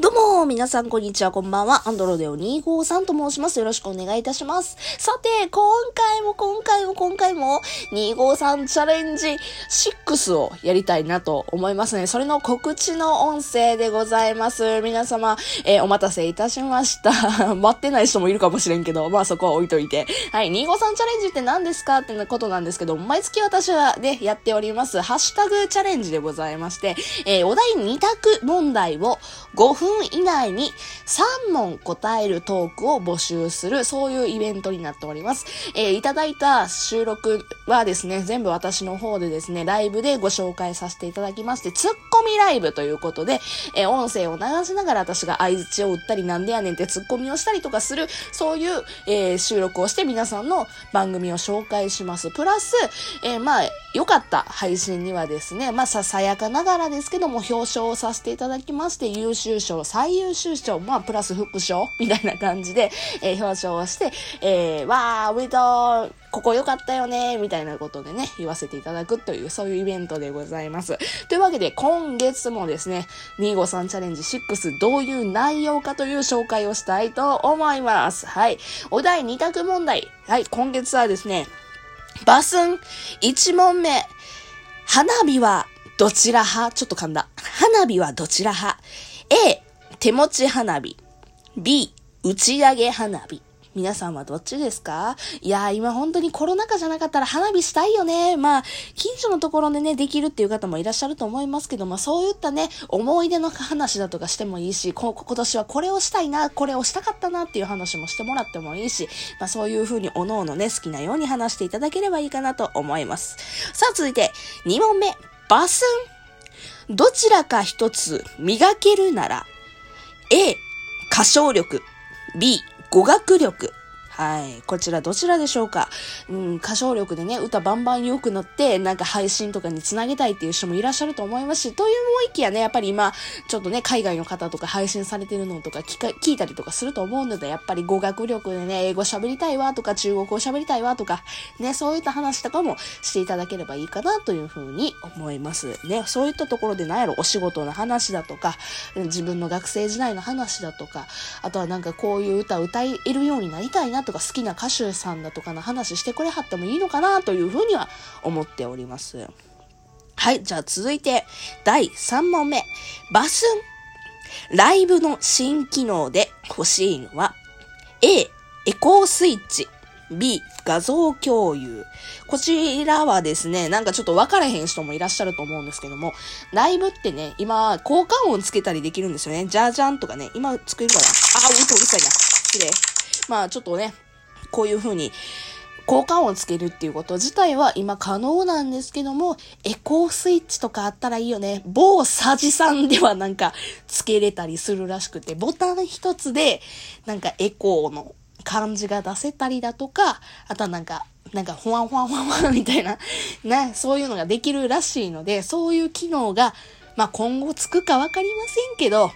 どうも、皆さん、こんにちは、こんばんは。アンドロデオ253と申します。よろしくお願いいたします。さて、今回も今回も今回も、253チャレンジ6をやりたいなと思いますね。それの告知の音声でございます。皆様、えーお待たせいたしました。待ってない人もいるかもしれんけど、まあそこは置いといて。はい、253チャレンジって何ですかってことなんですけど、毎月私はね、やっております、ハッシュタグチャレンジでございまして、えーお題2択問題を5分以内に3問答えるトークを募集する、そういうイベントになっております。えーいただいた収録はですね、全部私の方でですね、ライブでご紹介させていただきまして、ツッコミライブということで、えー音声を流しながら私が相槌を打ったりなんでやねんってツッコミをしたりとかする、そういう、えー収録をして皆さんの番組を紹介します。プラス、えーまあ、良かった配信にはですね、まあ、ささやかながらですけども、表彰をさせていただきまして、優秀賞、最優秀賞、まあ、プラス副賞みたいな感じで、えー表彰をして、えー、わー、おめでとうここ良かったよねみたいなことでね、言わせていただくという、そういうイベントでございます。というわけで、今月もですね、253チャレンジ6どういう内容かという紹介をしたいと思います。はい。お題2択問題。はい。今月はですね、バスン1問目。花火はどちら派？ちょっと噛んだ。花火はどちら派 ?A、手持ち花火。B、打ち上げ花火。皆さんはどっちですか？いやー、今本当にコロナ禍じゃなかったら花火したいよね。まあ、近所のところでね、できるっていう方もいらっしゃると思いますけど、まあそういったね、思い出の話だとかしてもいいし、今年はこれをしたいな、これをしたかったなっていう話もしてもらってもいいし、まあそういう風におのおのね、好きなように話していただければいいかなと思います。さあ続いて、2問目、バスン。どちらか一つ磨けるなら、A、歌唱力。B、語学力。はい。こちらどちらでしょうか？うん、歌唱力でね、歌バンバン良くなって、なんか配信とかにつなげたいっていう人もいらっしゃると思いますし、という思いきやね、やっぱり今、ちょっとね、海外の方とか配信されてるのとか聞か聞いたりとかすると思うので、やっぱり語学力でね、英語喋りたいわとか、中国語喋りたいわとか、ね、そういった話とかもしていただければいいかなというふうに思います。ね、そういったところで何やろ、お仕事の話だとか、自分の学生時代の話だとか、あとはなんかこういう歌歌えるようになりたいなととか、好きな歌手さんだとかの話してくれはってもいいのかなというふうには思っております。はい、じゃあ続いて、第3問目。バスン。ライブの新機能で欲しいのは、A、エコースイッチ。B、画像共有。こちらはですね、なんかちょっと分からへん人もいらっしゃると思うんですけども、ライブってね、今、効果音つけたりできるんですよね。じゃじゃんとかね、今作るかなあ、うるさいうるさいな。失礼。まあちょっとね、こういう風に、効果音をつけるっていうこと自体は今可能なんですけども、エコースイッチとかあったらいいよね。某サジさんではなんかつけれたりするらしくて、ボタン一つでなんかエコーの感じが出せたりだとか、あとはなんか、なんか、ほわんほわんほわんほわみたいな、ね、そういうのができるらしいので、そういう機能が、まあ今後つくかわかりませんけど、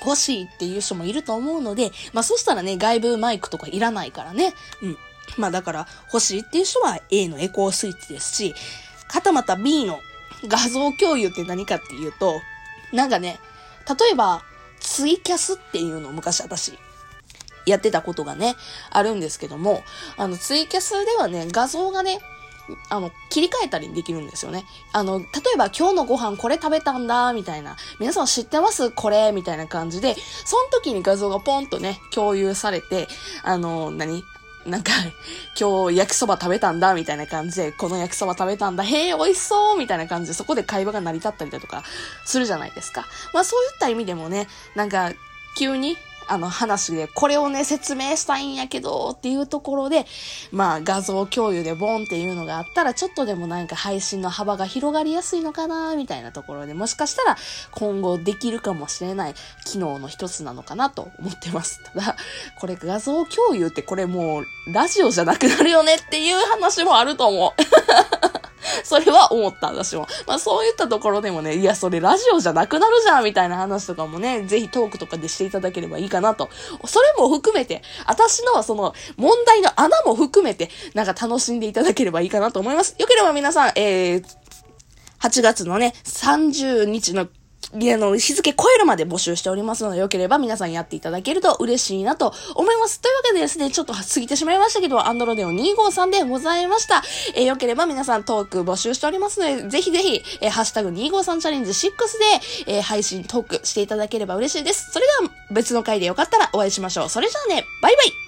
欲しいっていう人もいると思うので、まあそしたらね、外部マイクとかいらないからね。うん。まあだから欲しいっていう人は A のエコースイッチですし、はたまた B の画像共有って何かっていうと、なんかね、例えばツイキャスっていうのを昔私やってたことがね、あるんですけども、あのツイキャスではね、画像がね、あの、切り替えたりできるんですよね。あの、例えば今日のご飯これ食べたんだ、みたいな。皆さん知ってます？これみたいな感じで、その時に画像がポンとね、共有されて、あの、何？なんか、今日焼きそば食べたんだ、みたいな感じで、この焼きそば食べたんだ、へえ、美味しそうみたいな感じで、そこで会話が成り立ったりだとか、するじゃないですか。まあそういった意味でもね、なんか、急に、あの話で、これをね、説明したいんやけど、っていうところで、まあ画像共有でボンっていうのがあったら、ちょっとでもなんか配信の幅が広がりやすいのかな、みたいなところで、もしかしたら今後できるかもしれない機能の一つなのかなと思ってます。ただ、これ画像共有ってこれもうラジオじゃなくなるよねっていう話もあると思う。それは思った、私も。まあそういったところでもね、いや、それラジオじゃなくなるじゃん、みたいな話とかもね、ぜひトークとかでしていただければいいかなと。それも含めて、私のその問題の穴も含めて、なんか楽しんでいただければいいかなと思います。よければ皆さん、えー、8月のね、30日のあの、日付超えるまで募集しておりますので、よければ皆さんやっていただけると嬉しいなと思います。というわけでですね、ちょっと過ぎてしまいましたけど、アンドロデオ253でございました。えーよければ皆さんトーク募集しておりますので、ぜひぜひ、えーハッシュタグ253チャレンジ6で、えー配信トークしていただければ嬉しいです。それでは別の回でよかったらお会いしましょう。それじゃあね、バイバイ